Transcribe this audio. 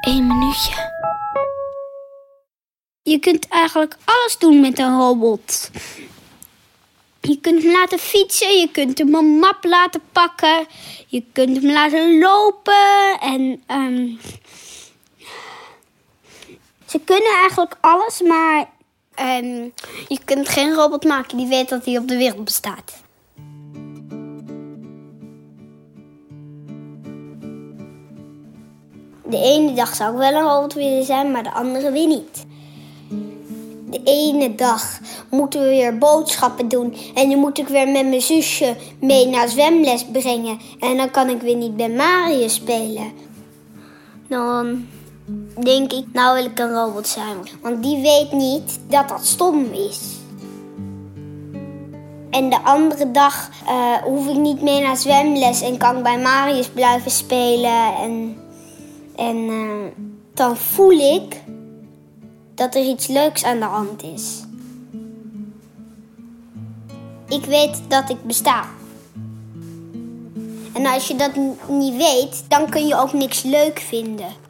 Één minuutje. Je kunt eigenlijk alles doen met een robot. Je kunt hem laten fietsen, je kunt hem een map laten pakken, je kunt hem laten lopen en ehm, ze kunnen eigenlijk alles, maar ehm, je kunt geen robot maken die weet dat hij op de wereld bestaat. De ene dag zou ik wel een robot willen zijn, maar de andere weer niet. De ene dag moeten we weer boodschappen doen. En dan moet ik weer met mijn zusje mee naar zwemles brengen. En dan kan ik weer niet bij Mario spelen. Dan denk ik, nou wil ik een robot zijn. Want die weet niet dat dat stom is. En de andere dag eh, hoef ik niet mee naar zwemles en kan ik bij Marius blijven spelen. En, en eh, dan voel ik dat er iets leuks aan de hand is. Ik weet dat ik besta. En als je dat niet weet, dan kun je ook niks leuk vinden.